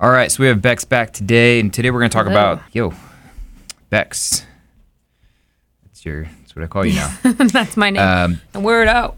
All right, so we have Bex back today, and today we're going to talk Hello. about yo, Bex. That's your. That's what I call you now. That's my name. um, the word out.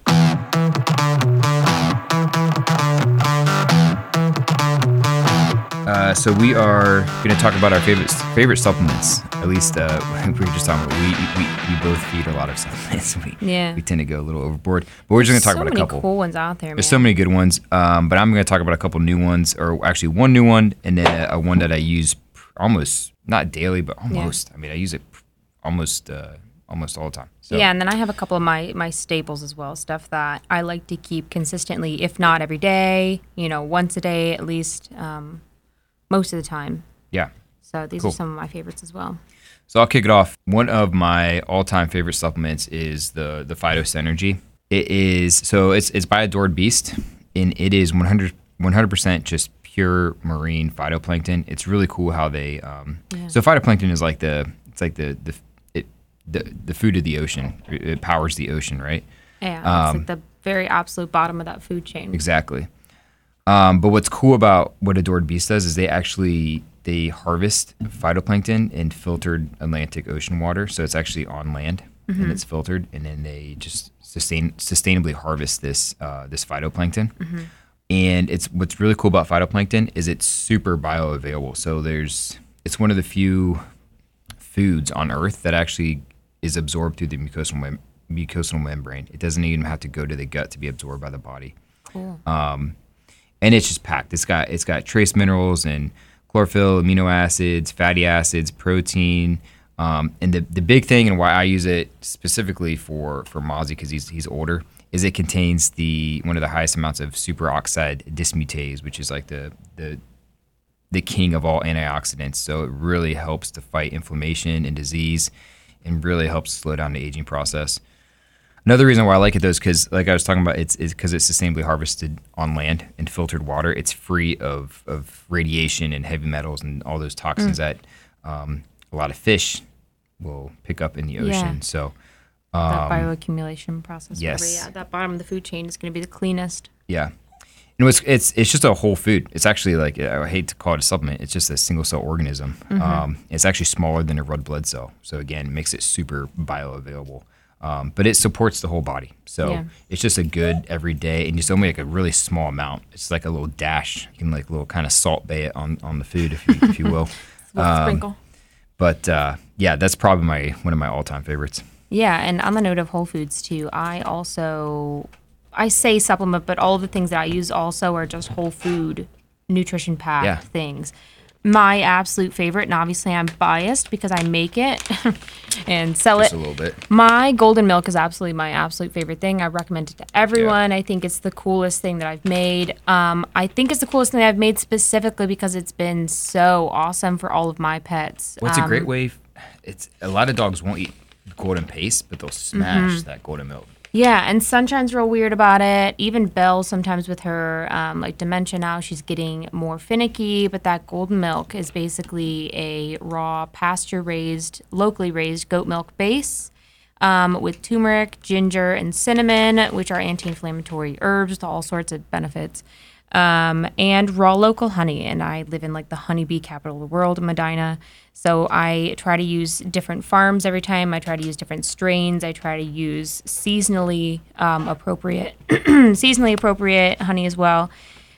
Uh, so we are going to talk about our favorite favorite supplements. At least uh, we were just talking about. We, we we both feed a lot of supplements. We, Yeah. we tend to go a little overboard, but we're just going to talk so about a couple. Of cool ones out there, man. There's so many good ones, um, but I'm going to talk about a couple new ones, or actually one new one, and then a, a one that I use almost not daily, but almost. Yeah. I mean, I use it almost uh, almost all the time. So, Yeah, and then I have a couple of my my staples as well, stuff that I like to keep consistently, if not every day, you know, once a day at least, um, most of the time. yeah. So these Cool. are some of my favorites as well. So I'll kick it off. One of my all-time favorite supplements is the the Phyto Synergy. It is so it's it's by Adored Beast, and it is 100 100 percent just pure marine phytoplankton. It's really cool how they um, Yeah. so phytoplankton is like the it's like the the it the, the food of the ocean. It powers the ocean, right? Yeah, it's Um, like the very absolute bottom of that food chain. Exactly. Um, but what's cool about what Adored Beast does is they actually they harvest phytoplankton in filtered Atlantic Ocean water, so it's actually on land and it's filtered, and then they just sustain sustainably harvest this uh, this phytoplankton. And it's what's really cool about phytoplankton is it's super bioavailable. So there's it's one of the few foods on Earth that actually is absorbed through the mucosal mem- mucosal membrane. It doesn't even have to go to the gut to be absorbed by the body Cool. And it's just packed. It's got it's got trace minerals and chlorophyll, amino acids, fatty acids, protein, um, and the the big thing and why I use it specifically for for Mozzie because he's he's older is it contains the one of the highest amounts of superoxide dismutase, which is like the the the king of all antioxidants. So it really helps to fight inflammation and disease, and really helps slow down the aging process. Another reason why I like it though is because, like I was talking about, it's because it's sustainably harvested on land and filtered water. It's free of, of radiation and heavy metals and all those toxins that um, a lot of fish will pick up in the ocean. Yeah. So that bioaccumulation process. whatever, Um, yes. Yeah, that bottom of the food chain is going to be the cleanest. yeah, and it's it's it's just a whole food. It's actually like I hate to call it a supplement. It's just a single cell organism. Um, it's actually smaller than a red blood cell. So again, makes it super bioavailable. Um, but it supports the whole body. So Yeah. it's just a good every day, and just only like a really small amount. It's like a little dash. You can like a little kind of Salt Bae it on on the food, if you if you will. Little sprinkle. But uh, yeah, that's probably my one of my all time favorites. Yeah, and on the note of whole foods too, I also I say supplement, but all the things that I use also are just whole food nutrition packed Yeah. things. My absolute favorite, and obviously I'm biased because I make it and sell Just it. a little bit. My golden milk is absolutely my absolute favorite thing. I recommend it to everyone. I think it's the coolest thing that I've made. Um, I think it's the coolest thing I've made specifically because it's been so awesome for all of my pets. What's a Um, great way? It's a lot of dogs won't eat golden paste, but they'll smash that golden milk. Yeah, and Sunshine's real weird about it. Even Belle, sometimes with her um, like dementia now, she's getting more finicky. But that golden milk is basically a raw, pasture raised, locally raised goat milk base um, with turmeric, ginger, and cinnamon, which are anti inflammatory herbs with all sorts of benefits. Um, and raw local honey. And I live in like the honeybee capital of the world, Medina. So I try to use different farms every time. I try to use different strains. I try to use seasonally um, appropriate, seasonally appropriate honey as well,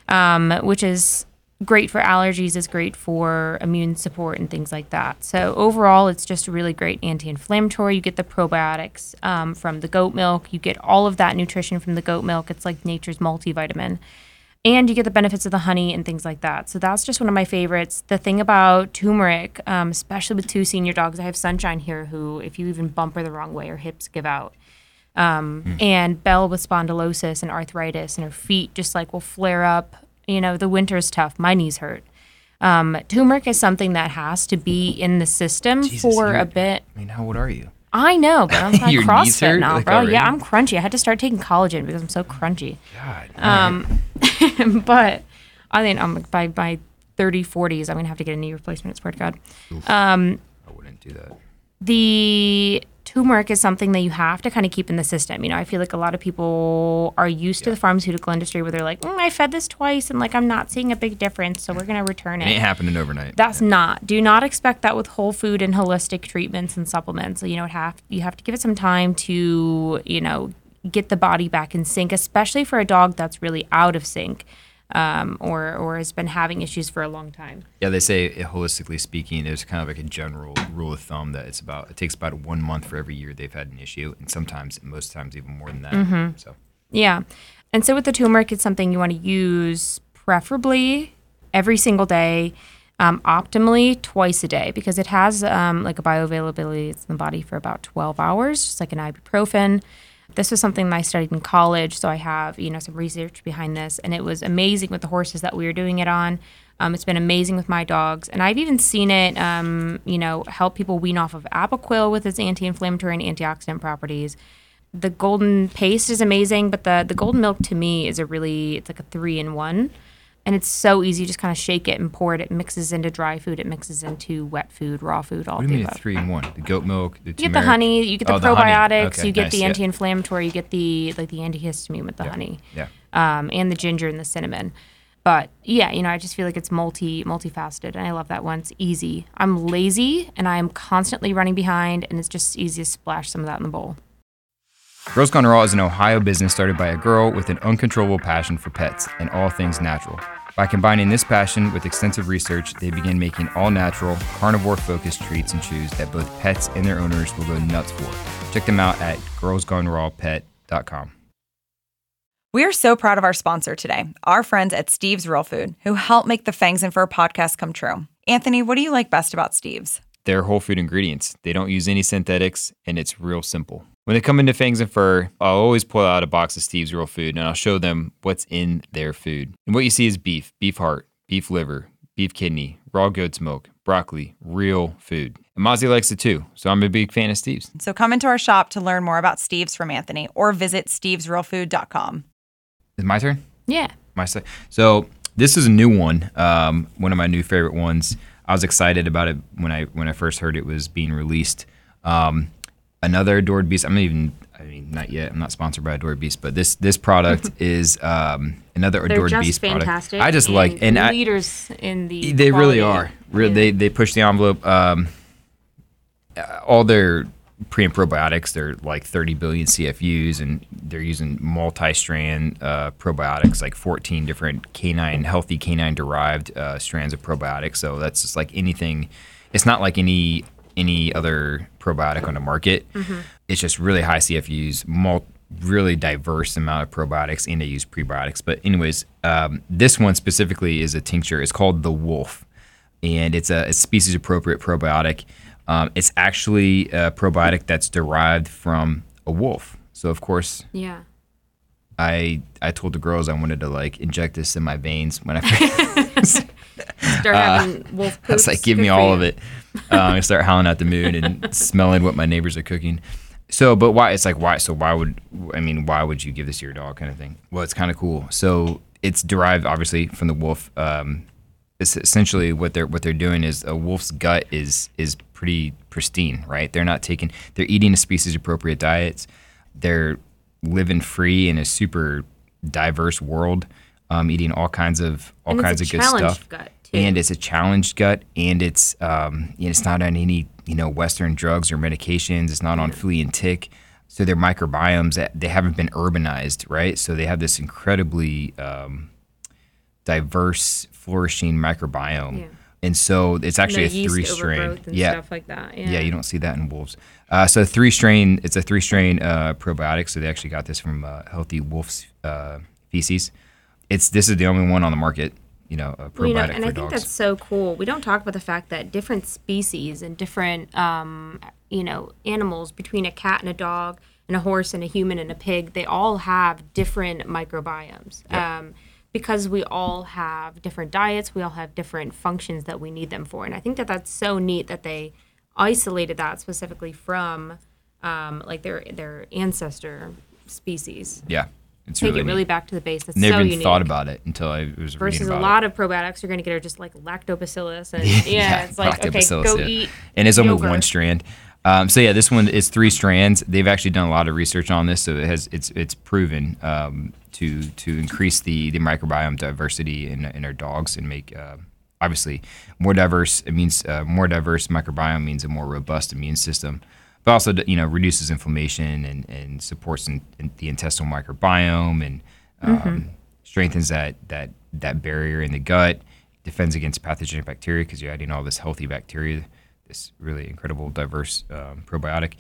um, which is great for allergies. It's great for immune support and things like that. So overall, it's just a really great anti-inflammatory. You get the probiotics um, from the goat milk. You get all of that nutrition from the goat milk. It's like nature's multivitamin and you get the benefits of the honey and things like that. So that's just one of my favorites. The thing about turmeric, um, especially with two senior dogs, I have Sunshine here, who if you even bump her the wrong way, her hips give out. Um, And Belle with spondylosis and arthritis, and her feet just like will flare up. You know, the winter's tough. My knees hurt. Um, turmeric is something that has to be in the system Jesus, for a bit. I mean, how old are you? I know, but I'm like Your knees CrossFit hurt, now, like, bro. already? Yeah, I'm crunchy. I had to start taking collagen because I'm so crunchy. God. Um, but I think I'm by by 30, 40s, I'm gonna have to get a knee replacement. I swear to God. I wouldn't do that. the turmeric is something that you have to kind of keep in the system. You know, I feel like a lot of people are used to the pharmaceutical industry where they're like, mm, I fed this twice and like I'm not seeing a big difference, so we're gonna return It It ain't happening overnight. That's not. Do not expect that with whole food and holistic treatments and supplements. So you know, it have you have to give it some time to you know get the body back in sync, especially for a dog that's really out of sync. Um, or, or has been having issues for a long time. Yeah, they say uh, holistically speaking, there's kind of like a general rule of thumb that it's about it takes about one month for every year they've had an issue, and sometimes, most times, even more than that. Mm-hmm. So Yeah. And so with the turmeric, it's something you want to use preferably every single day, um, optimally twice a day, because it has um, like a bioavailability it's in the body for about 12 hours, just like an ibuprofen. This was something that I studied in college, so I have you know some research behind this, and it was amazing with the horses that we were doing it on. Um, it's been amazing with my dogs, and I've even seen it, um, you know, help people wean off of Apoquel with its anti-inflammatory and antioxidant properties the golden paste is amazing, but the the golden milk to me is a really it's like a three in one, and it's so easy. You just kind of shake it and pour it. It mixes into dry food. It mixes into wet food, raw food, all what do you the mean above. three in one? The goat milk, the You get the honey, you get the Oh, the honey. probiotics, Okay, you get nice, the yeah. anti-inflammatory, you get the like the antihistamine with the honey, Yeah. um, and the ginger and the cinnamon. But yeah, you know, I just feel like it's multi multifaceted, and I love that one. It's easy. I'm lazy, and I'm constantly running behind, and it's just easy to splash some of that in the bowl. Girls Gone Raw is an Ohio business started by a girl with an uncontrollable passion for pets and all things natural. By combining this passion with extensive research, they began making all natural, carnivore focused treats and chews that both pets and their owners will go nuts for. Check them out at girlsgonerawpet.com. We are so proud of our sponsor today, our friends at Steve's Real Food, who help make the Fangs and Fur podcast come true. Anthony, what do you like best about Steve's? They're whole food ingredients. They don't use any synthetics, and it's real simple. When they come into Fangs and Fur, I'll always pull out a box of Steve's Real Food and I'll show them what's in their food. And what you see is beef, beef heart, beef liver, beef kidney, raw goat's milk, broccoli, real food. And Mozzie likes it too, so I'm a big fan of Steve's. So come into our shop to learn more about Steve's from Anthony or visit stevesrealfood.com. Is it my turn? Yeah. my se- so this is a new one um, one of my new favorite ones i was excited about it when i when i first heard it was being released um, another adored beast i'm not even i mean not yet i'm not sponsored by adored beast but this this product is um, another They're adored just beast fantastic. product i just like and I, leaders in the. they really are. Re- They they push the envelope. Um, uh, all their pre and probiotics, they're like 30 billion CFUs, and they're using multi-strand uh, probiotics, like 14 different canine, healthy canine derived uh, strands of probiotics. So that's just like anything. It's not like any any other probiotic on the market. It's just really high CFUs, mul- really diverse amount of probiotics, and they use prebiotics. But anyways, um, this one specifically is a tincture. It's called the Wolf, and it's a, a species appropriate probiotic. Um, it's actually a probiotic that's derived from a wolf. So of course, Yeah. I I told the girls I wanted to like inject this in my veins when I Start having wolf I was like, give me all of it. Um, I start howling at the moon and smelling what my neighbors are cooking. So, but why? It's like why? So why would I mean? Why would you give this to your dog? Kind of thing. Well, it's kind of cool. So it's derived obviously from the wolf. Um, it's essentially what they're what they're doing is a wolf's gut is is pretty pristine, right? They're not taking. They're eating a species appropriate diets. They're living free in a super diverse world, um, eating all kinds of all And kinds a of good stuff gut, too. and it's a challenged gut and it's um and it's not on any you know western drugs or medications it's not on flea and tick so their microbiomes that they haven't been urbanized right so they have this incredibly um, diverse flourishing microbiome Yeah. and so it's actually a three strain and yeah stuff like that. Yeah. yeah, you don't see that in wolves. Uh, so three strain, it's a three strain uh, probiotic. So they actually got this from uh, healthy wolf's uh, feces. It's this is the only one on the market. You know, a probiotic Well, you know, and I think dogs. that's so cool. We don't talk about the fact that different species and different, um, you know, animals between a cat and a dog and a horse and a human and a pig, they all have different microbiomes. Um, because we all have different diets, we all have different functions that we need them for. And I think that that's so neat that they isolated that specifically from um, like their their ancestor species. Yeah, it's Take really, it really neat. back to the base. That's Never so even unique. thought about it until I was Versus reading a lot it. of probiotics you're going to get are just like lactobacillus and yeah, it's like okay, go yeah. eat. And it's only yogurt. one strand. Um, so yeah, this one is three strands. They've actually done a lot of research on this, so it has it's it's proven um, to to increase the the microbiome diversity in in our dogs and make. Uh, Obviously, more diverse. It means uh, more diverse microbiome means a more robust immune system, but also you know reduces inflammation and, and supports in, in the intestinal microbiome and um, strengthens that that that barrier in the gut. Defends against pathogenic bacteria because you're adding all this healthy bacteria, this really incredible diverse um, probiotic.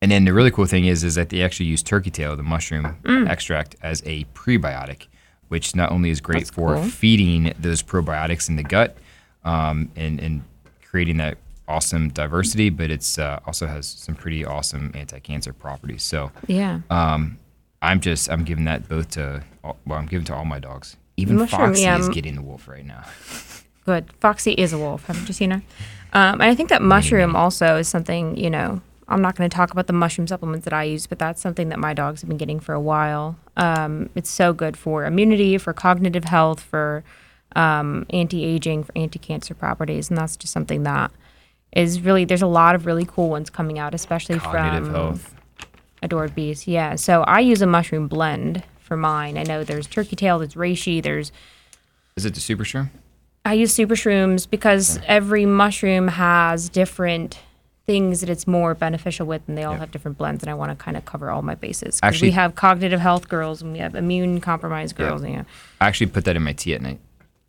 And then the really cool thing is is that they actually use turkey tail, the mushroom extract, as a prebiotic, which not only is great That's for cool. feeding those probiotics in the gut um, and and creating that awesome diversity, but it's uh, also has some pretty awesome anti-cancer properties. So Yeah. um, I'm just I'm giving that both to all, well I'm giving to all my dogs. Even Mushroom, Foxy yeah, is getting the wolf right now. Good. Foxy is a wolf. Haven't you seen her? Um, and I think that mushroom also is something, you know, I'm not going to talk about the mushroom supplements that I use, but that's something that my dogs have been getting for a while. Um, it's so good for immunity, for cognitive health, for um, anti aging, for anti cancer properties. And that's just something that is really, there's a lot of really cool ones coming out, especially Cognitive from health. Adored Beast. Yeah. So I use a mushroom blend for mine. I know there's turkey tail, there's reishi, there's Is it the super shroom? I use super shrooms because every mushroom has different things that it's more beneficial with, and they all have different blends. And I want to kind of cover all my bases. 'Cause Actually- we have cognitive health girls and we have immune compromised girls. Yeah, I actually put that in my tea at night.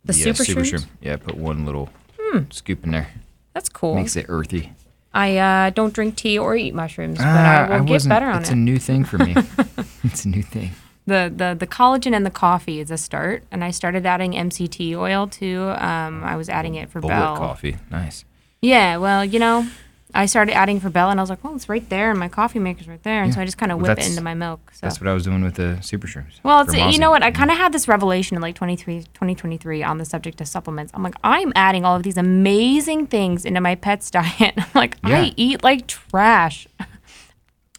The super shrooms? Yeah, put one little hmm. scoop in there. That's cool. Makes it earthy. I uh, don't drink tea or eat mushrooms, but I Ah, will get wasn't- better on it. It's it. a new thing for me. it's a new thing. the, the the collagen and the coffee is a start, and I started adding MCT oil too. Um, I was adding it for Bullet Belle. coffee. Nice. Yeah, well, you know, I started adding for Bella, and I was like, well, it's right there, and my coffee maker's right there, and so I just kind of Well, whip it that's- into my milk. So. That's what I was doing with the super shrooms. Well, for it's, you know what? I kind of had this revelation in like 23, 2023 on the subject of supplements. I'm like, I'm adding all of these amazing things into my pet's diet. I'm like, Yeah. I eat like trash.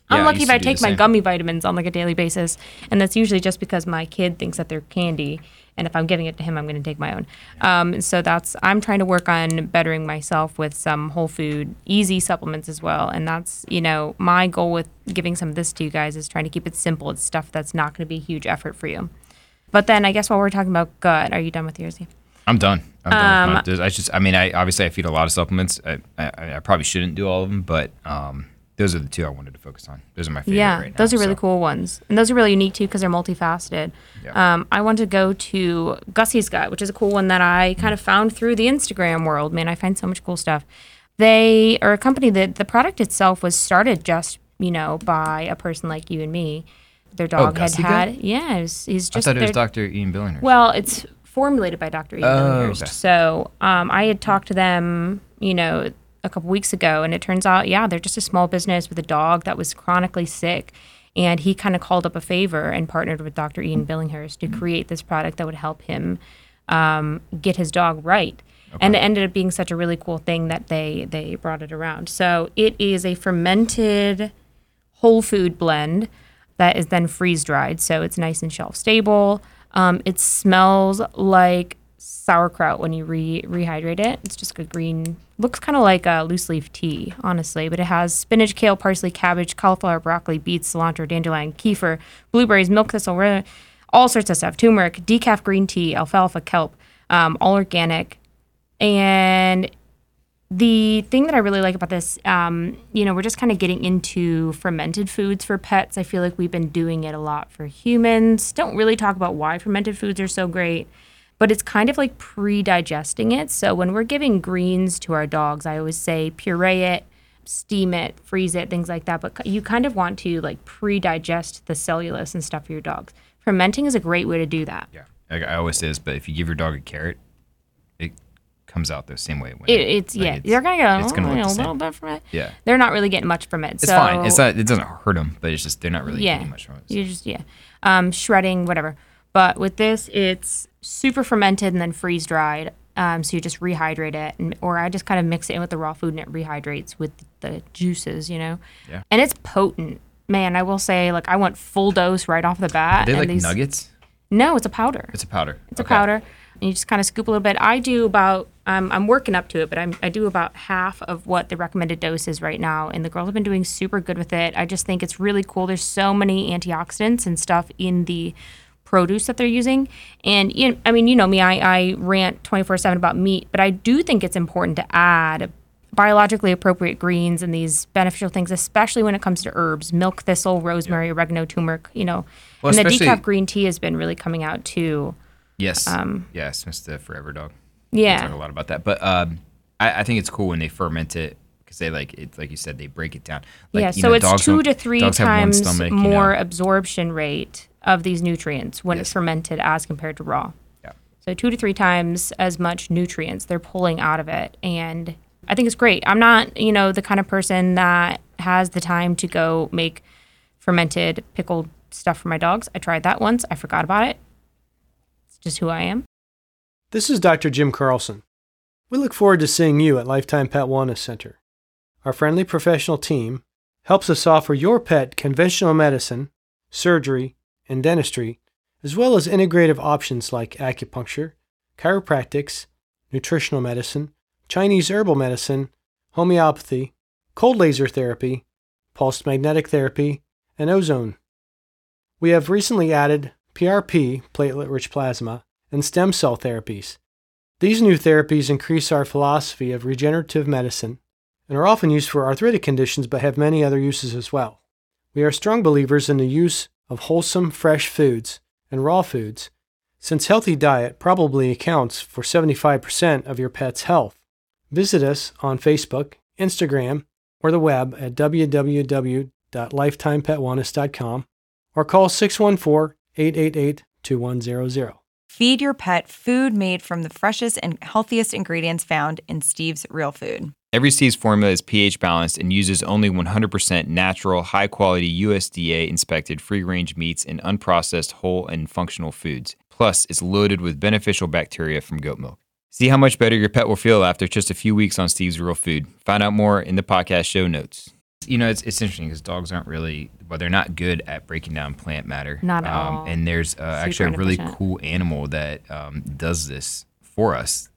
Yeah, I'm lucky used if to I do take my same. gummy vitamins on like a daily basis, and that's usually just because my kid thinks that they're candy, and if I'm giving it to him, I'm going to take my own. Um, so that's I'm trying to work on bettering myself with some whole food, easy supplements as well, and that's you know my goal with giving some of this to you guys is trying to keep it simple. It's stuff that's not going to be a huge effort for you. But then I guess while we're talking about gut, are you done with yours? I'm done. I'm done. Um, with my, I just, I mean, I obviously I feed a lot of supplements. I, I, I probably shouldn't do all of them, but um, those are the two I wanted to focus on. Those are my favorite yeah, right now. those are really so. cool ones, and those are really unique too because they're multifaceted. Yeah. Um, I want to go to Gussie's Gut, which is a cool one that I kind of found through the Instagram world. Man, I find so much cool stuff. They are a company that the product itself was started just you know by a person like you and me. Their dog had Oh, Gut? had yeah, it was, he's just. I thought it was Dr. Ian Billinghurst. well, it's formulated by Dr. Ian Oh, Billinghurst. okay. So um, I had talked to them, you know, a couple weeks ago, and it turns out, yeah, they're just a small business with a dog that was chronically sick. And he kind of called up a favor and partnered with Dr. Ian Billinghurst to create this product that would help him um, get his dog right. And it ended up being such a really cool thing that they they brought it around. So it is a fermented whole food blend that is then freeze dried. So it's nice and shelf stable. Um, it smells like sauerkraut when you re- rehydrate it. It's just a green, looks kind of like a loose leaf tea, honestly, but it has spinach, kale, parsley, cabbage, cauliflower, broccoli, beets, cilantro, dandelion, kefir, blueberries, milk thistle, all sorts of stuff. Turmeric, decaf green tea, alfalfa, kelp, um, all organic. And the thing that I really like about this, um, you know, we're just kind of getting into fermented foods for pets. I feel like we've been doing it a lot for humans. Don't really talk about why fermented foods are so great, but it's kind of like pre digesting it. So when we're giving greens to our dogs, I always say puree it, steam it, freeze it, things like that. But you kind of want to like pre digest the cellulose and stuff for your dogs. Fermenting is a great way to do that. yeah, I, I always say this, but if you give your dog a carrot, it comes out the same way. When It, it's like, yeah, they're gonna get it's gonna look a little bit from it. Yeah. they're not really getting much from it. It's so, fine. It's not. It doesn't hurt them, but it's just they're not really yeah, getting much from it. you just yeah, um, shredding whatever. But with this, it's super fermented and then freeze dried. Um, so you just rehydrate it, and, or I just kind of mix it in with the raw food and it rehydrates with the juices, you know. Yeah. And it's potent, man. I will say, like I went full dose right off the bat. Are they and like these- nuggets? No, it's a powder. It's a powder. It's a powder, and you just kind of scoop a little bit. I do about. Um, I'm working up to it, but I'm, I do about half of what the recommended dose is right now, and the girls have been doing super good with it. I just think it's really cool. There's so many antioxidants and stuff in the produce that they're using, and you I mean, you know me, I, I rant 24 seven about meat, but I do think it's important to add biologically appropriate greens and these beneficial things, especially when it comes to herbs, milk thistle, rosemary, oregano, turmeric. You know, Well, and the decaf green tea has been really coming out too. Yes. Um, yes, Mr. Forever Dog. Yeah. We talk a lot about that, but um, I, I think it's cool when they ferment it because they like it. Like you said, they break it down. Like, yeah, you so know, it's dogs two to three dogs have one times stomach, you more know. absorption rate of these nutrients when it's fermented as compared to raw. Yeah. So two to three times as much nutrients they're pulling out of it, and I think it's great. I'm not, you know, the kind of person that has the time to go make fermented pickled stuff for my dogs. I tried that once. I forgot about it. It's just who I am. This is Dr. Jim Carlson. We look forward to seeing you at Lifetime Pet Wellness Center. Our friendly professional team helps us offer your pet conventional medicine, surgery, and dentistry, as well as integrative options like acupuncture, chiropractics, nutritional medicine, Chinese herbal medicine, homeopathy, cold laser therapy, pulsed magnetic therapy, and ozone. We have recently added PRP, platelet rich plasma, and stem cell therapies. These new therapies increase our philosophy of regenerative medicine and are often used for arthritic conditions but have many other uses as well. We are strong believers in the use of wholesome, fresh foods and raw foods, since healthy diet probably accounts for 75% of your pet's health. Visit us on Facebook, Instagram, or the web at www.lifetimepetwellness.com or call 614 888 2100. Feed your pet food made from the freshest and healthiest ingredients found in Steve's Real Food. Every Steve's formula is pH balanced and uses only 100% natural, high quality USDA inspected free range meats and unprocessed whole and functional foods. Plus, it's loaded with beneficial bacteria from goat milk. See how much better your pet will feel after just a few weeks on Steve's Real Food. Find out more in the podcast show notes. You know, it's, it's interesting because dogs aren't really, well, they're not good at breaking down plant matter. Not at all. And there's uh, actually a really cool animal that um, does this for us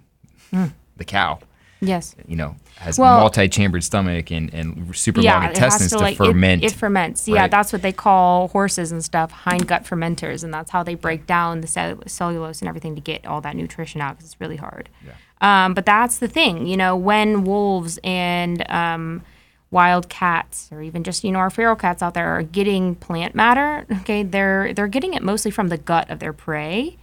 Hmm. the cow Yes. you know, has Well- multi-chambered stomach and, and super long it has intestines to, like, it- ferment. It, ferments. Yeah, that's what they call horses and stuff, hind gut fermenters, and that's how they break down the cell- cellulose and everything to get all that nutrition out because it's really hard. Um, but that's the thing, you know, when wolves and um, wild cats, or even just you know our feral cats out there, are getting plant matter. Okay, they're they're getting it mostly from the gut of their prey,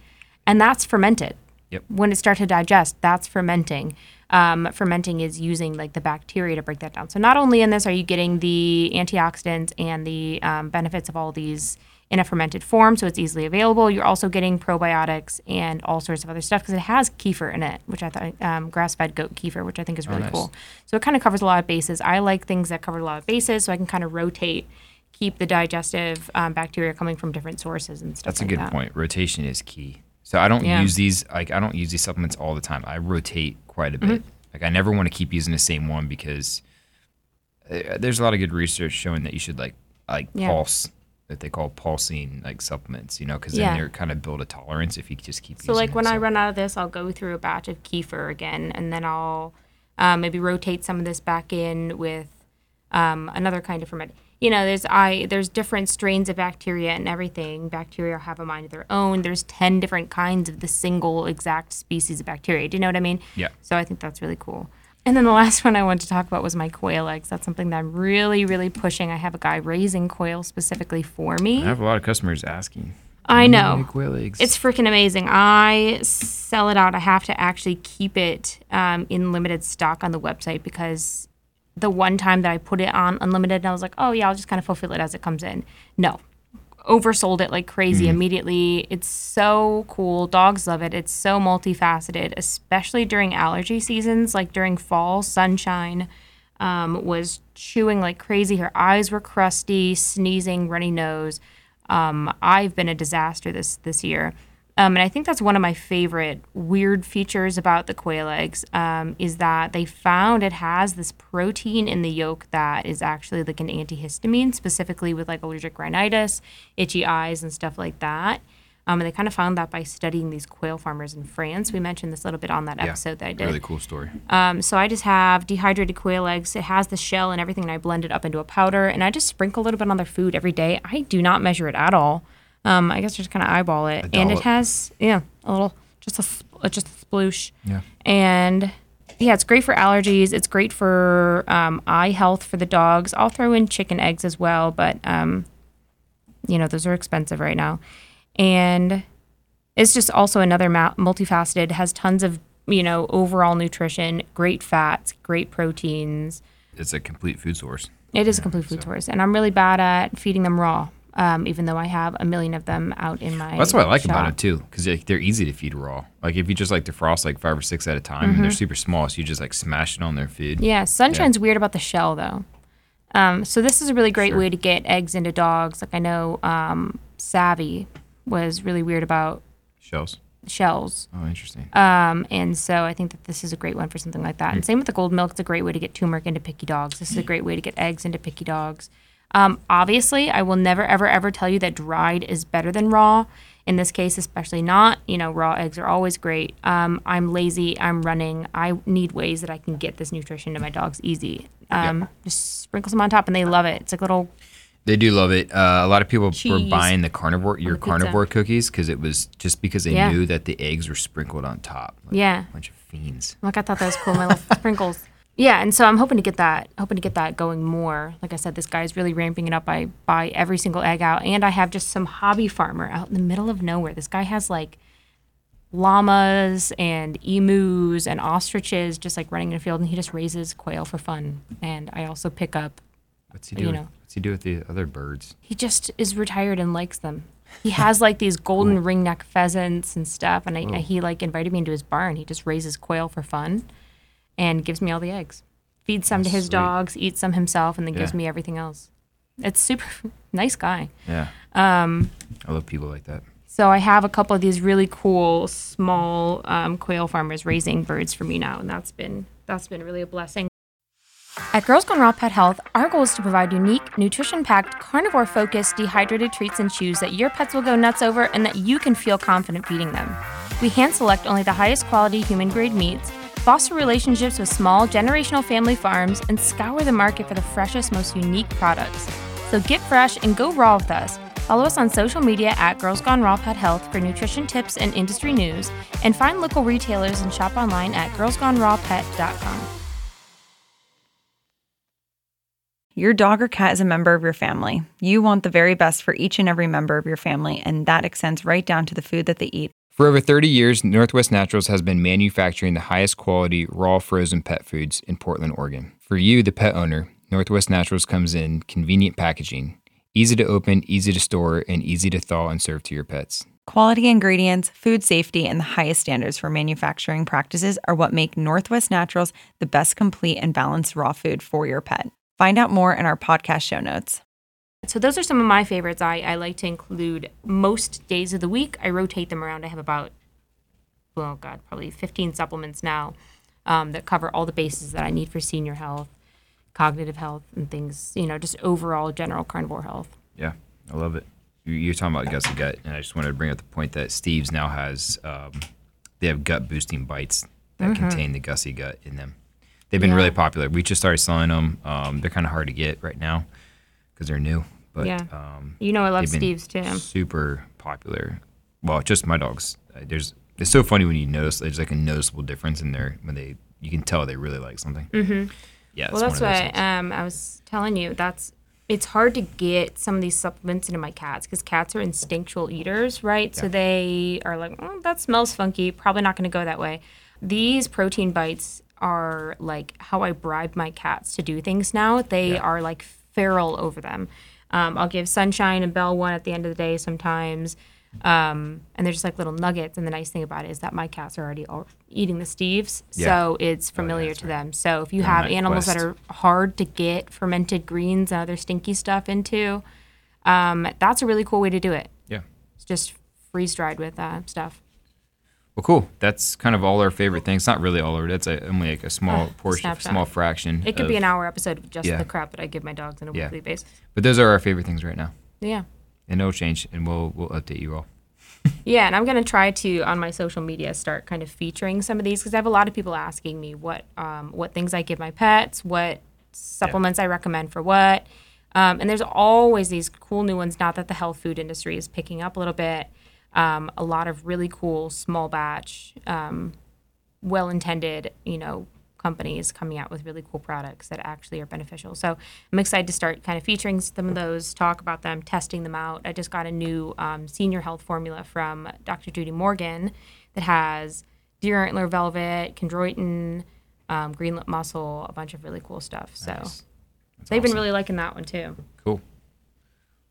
and that's fermented. Yep. When it starts to digest, that's fermenting. Um, fermenting is using like the bacteria to break that down. So not only in this are you getting the antioxidants and the um, benefits of all these in a fermented form, so it's easily available. You're also getting probiotics and all sorts of other stuff because it has kefir in it, which I thought um, grass-fed goat kefir, which I think is really nice. cool. So it kind of covers a lot of bases. I like things that cover a lot of bases, so I can kind of rotate, keep the digestive um, bacteria coming from different sources and stuff. That's a like good that. point. Rotation is key. So I don't Yeah. use these like I don't use these supplements all the time. I rotate quite a bit. Mm-hmm. Like I never want to keep using the same one because uh, there's a lot of good research showing that you should like like Yeah. pulse that they call pulsing like supplements, you know, because Yeah. then they're kind of build a tolerance if you just keep. So using like when I run out of this, I'll go through a batch of kefir again, and then I'll um, maybe rotate some of this back in with um, another kind of ferment. You know, there's I there's different strains of bacteria and everything. Bacteria have a mind of their own. There's ten different kinds of the single exact species of bacteria. Do you know what I mean? Yeah. So I think that's really cool. And then the last one I wanted to talk about was my quail eggs. That's something that I'm really, really pushing. I have a guy raising quail specifically for me. I have a lot of customers asking. I know. Like quail eggs. It's freaking amazing. I sell it out. I have to actually keep it um, in limited stock on the website because the one time that I put it on unlimited, and I was like, oh yeah, I'll just kind of fulfill it as it comes in. No, oversold it like crazy immediately. It's so cool. Dogs love it. It's so multifaceted, especially during allergy seasons, like during fall, sunshine. Um, was chewing like crazy. Her eyes were crusty, sneezing, runny nose. Um, I've been a disaster this this year. Um, and I think that's one of my favorite weird features about the quail eggs um, is that they found it has this protein in the yolk that is actually like an antihistamine, specifically with like allergic rhinitis, itchy eyes, and stuff like that. Um, and they kind of found that by studying these quail farmers in France. We mentioned this a little bit on that episode that I did. Really cool story. Um, so I just have dehydrated quail eggs. It has the shell and everything, and I blend it up into a powder, and I just sprinkle a little bit on their food every day. I do not measure it at all. Um, I guess just kind of eyeball it, and it has yeah a little just a just a sploosh. Yeah. And yeah, it's great for allergies. It's great for um, eye health for the dogs. I'll throw in chicken eggs as well, but um, you know those are expensive right now, and it's just also another ma- multifaceted. Has tons of you know overall nutrition, great fats, great proteins. It's a complete food source. It is a complete food source, and I'm really bad at feeding them raw. Um, even though I have a million of them out in my. That's what I like shop. about it too, because they're easy to feed raw. Like if you just like defrost like five or six at a time, and they're super small, so you just like smash it on their food. Mm-hmm. Yeah, sunshine's weird about the shell though. Um, so this is a really great Sure. way to get eggs into dogs. Like I know um, Savvy was really weird about Shells. shells. Oh, interesting. Um, and so I think that this is a great one for something like Hmm. that. And same with the gold milk. It's a great way to get turmeric into picky dogs. This is a great way to get eggs into picky dogs. Um, obviously, I will never, ever, ever tell you that dried is better than raw. In this case, especially not. You know, raw eggs are always great. Um, I'm lazy. I'm running. I need ways that I can get this nutrition to my dogs easy. Um, Just sprinkle some on top, and they love it. It's like little They do love it. Uh, a lot of people were buying the carnivore, your carnivore cookies, because it was just because they Yeah. knew that the eggs were sprinkled on top. Like Yeah. a bunch of fiends. Like I thought that was cool. My little sprinkles. Yeah, and so I'm hoping to get that, hoping to get that going more. Like I said, this guy's really ramping it up. I buy every single egg out, and I have just some hobby farmer out in the middle of nowhere. This guy has like llamas and emus and ostriches just like running in a field, and he just raises quail for fun. And I also pick up. What's he You do? know. What's he do with the other birds? He just is retired and likes them. He has like these golden ringneck pheasants and stuff, and I, he like invited me into his barn. He just raises quail for fun, and gives me all the eggs. Feeds some to his sweet. dogs, eats some himself, and then gives me everything else. It's super nice guy. Yeah. Um, I love people like that. So I have a couple of these really cool small um, quail farmers raising birds for me now, and that's been that's been really a blessing. At Girls Gone Raw Pet Health, our goal is to provide unique, nutrition-packed, carnivore-focused, dehydrated treats and chews that your pets will go nuts over and that you can feel confident feeding them. We hand select only the highest quality human-grade meats, foster relationships with small, generational family farms, and scour the market for the freshest, most unique products. So get fresh and go raw with us. Follow us on social media at Girls Gone Raw Pet Health for nutrition tips and industry news, and find local retailers and shop online at girlsgonerawpet.com. Your dog or cat is a member of your family. You want the very best for each and every member of your family, and that extends right down to the food that they eat. For over 30 years, Northwest Naturals has been manufacturing the highest quality raw frozen pet foods in Portland, Oregon. For you, the pet owner, Northwest Naturals comes in convenient packaging, easy to open, easy to store, and easy to thaw and serve to your pets. Quality ingredients, food safety, and the highest standards for manufacturing practices are what make Northwest Naturals the best complete and balanced raw food for your pet. Find out more in our podcast show notes. So those are some of my favorites. I, I like to include most days of the week. I rotate them around. I have about, oh God, probably 15 supplements now um, that cover all the bases that I need for senior health, cognitive health, and things, you know, just overall general carnivore health. Yeah, I love it. You- You're talking about Gussie's Gut, and I just wanted to bring up the point that Steve's now has. Um, they have gut boosting bites that contain the Gussie gut in them. They've been Mm-hmm. Yeah. really popular. We just started selling them. Um, they're kind of hard to get right now because they're new. But Yeah. um, You know, I love Steve's too. Super popular. Well, just my dogs. Uh, There's it's so funny when you notice there's like a noticeable difference in their when they you can tell they really like something. Mm-hmm. Yeah, Well, that's one of those why um, I was telling you. That's it's hard to get some of these supplements into my cats because cats are instinctual eaters, right? So they are like, oh, that smells funky. Probably not going to go that way. These protein bites are like how I bribe my cats to do things now. They Yeah. are like feral over them. Um, I'll give Sunshine and Belle one at the end of the day sometimes. Um, and they're just like little nuggets. And the nice thing about it is that my cats are already all eating the Steves. Yeah. So it's Oh, yeah, familiar to right. them. So if you They're have animals that are hard to get fermented greens and other stinky stuff into, um, that's a really cool way to do it. Yeah. It's just freeze dried with uh, stuff. Well, cool. That's kind of all our favorite things. Not really all of it. That's a, only like a small Uh, portion, snapshot. small fraction. It could be an hour episode of just yeah. the crap that I give my dogs on a Yeah. weekly basis. But those are our favorite things right now, Yeah. and it'll change, and we'll we'll update you all. Yeah, and I'm gonna try to on my social media start kind of featuring some of these because I have a lot of people asking me what um, what things I give my pets, what supplements I recommend for what, um, and there's always these cool new ones. Not that the health food industry is picking up a little bit. Um, a lot of really cool small batch, um, well intended, you know, companies coming out with really cool products that actually are beneficial. So I'm excited to start kind of featuring some of those, talk about them, testing them out. I just got a new um, senior health formula from Dr. Judy Morgan that has deer antler velvet, chondroitin, um, green lip mussel, a bunch of really cool stuff. So Nice. They've been really liking that one too. cool.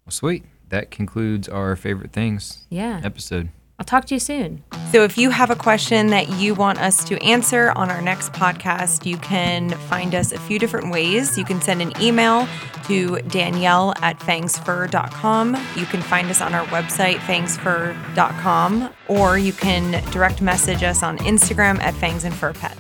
Well, sweet. That concludes our favorite things Yeah. episode. I'll talk to you soon. So, if you have a question that you want us to answer on our next podcast, you can find us a few different ways. You can send an email to Danielle at fangsfur.com. You can find us on our website, fangsfur.com, or you can direct message us on Instagram at fangs and fur pets.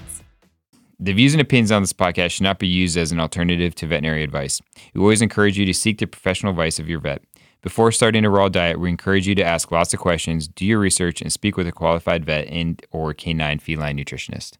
The views and opinions on this podcast should not be used as an alternative to veterinary advice. We always encourage you to seek the professional advice of your vet. Before starting a raw diet, we encourage you to ask lots of questions, do your research, and speak with a qualified vet and or canine feline nutritionist.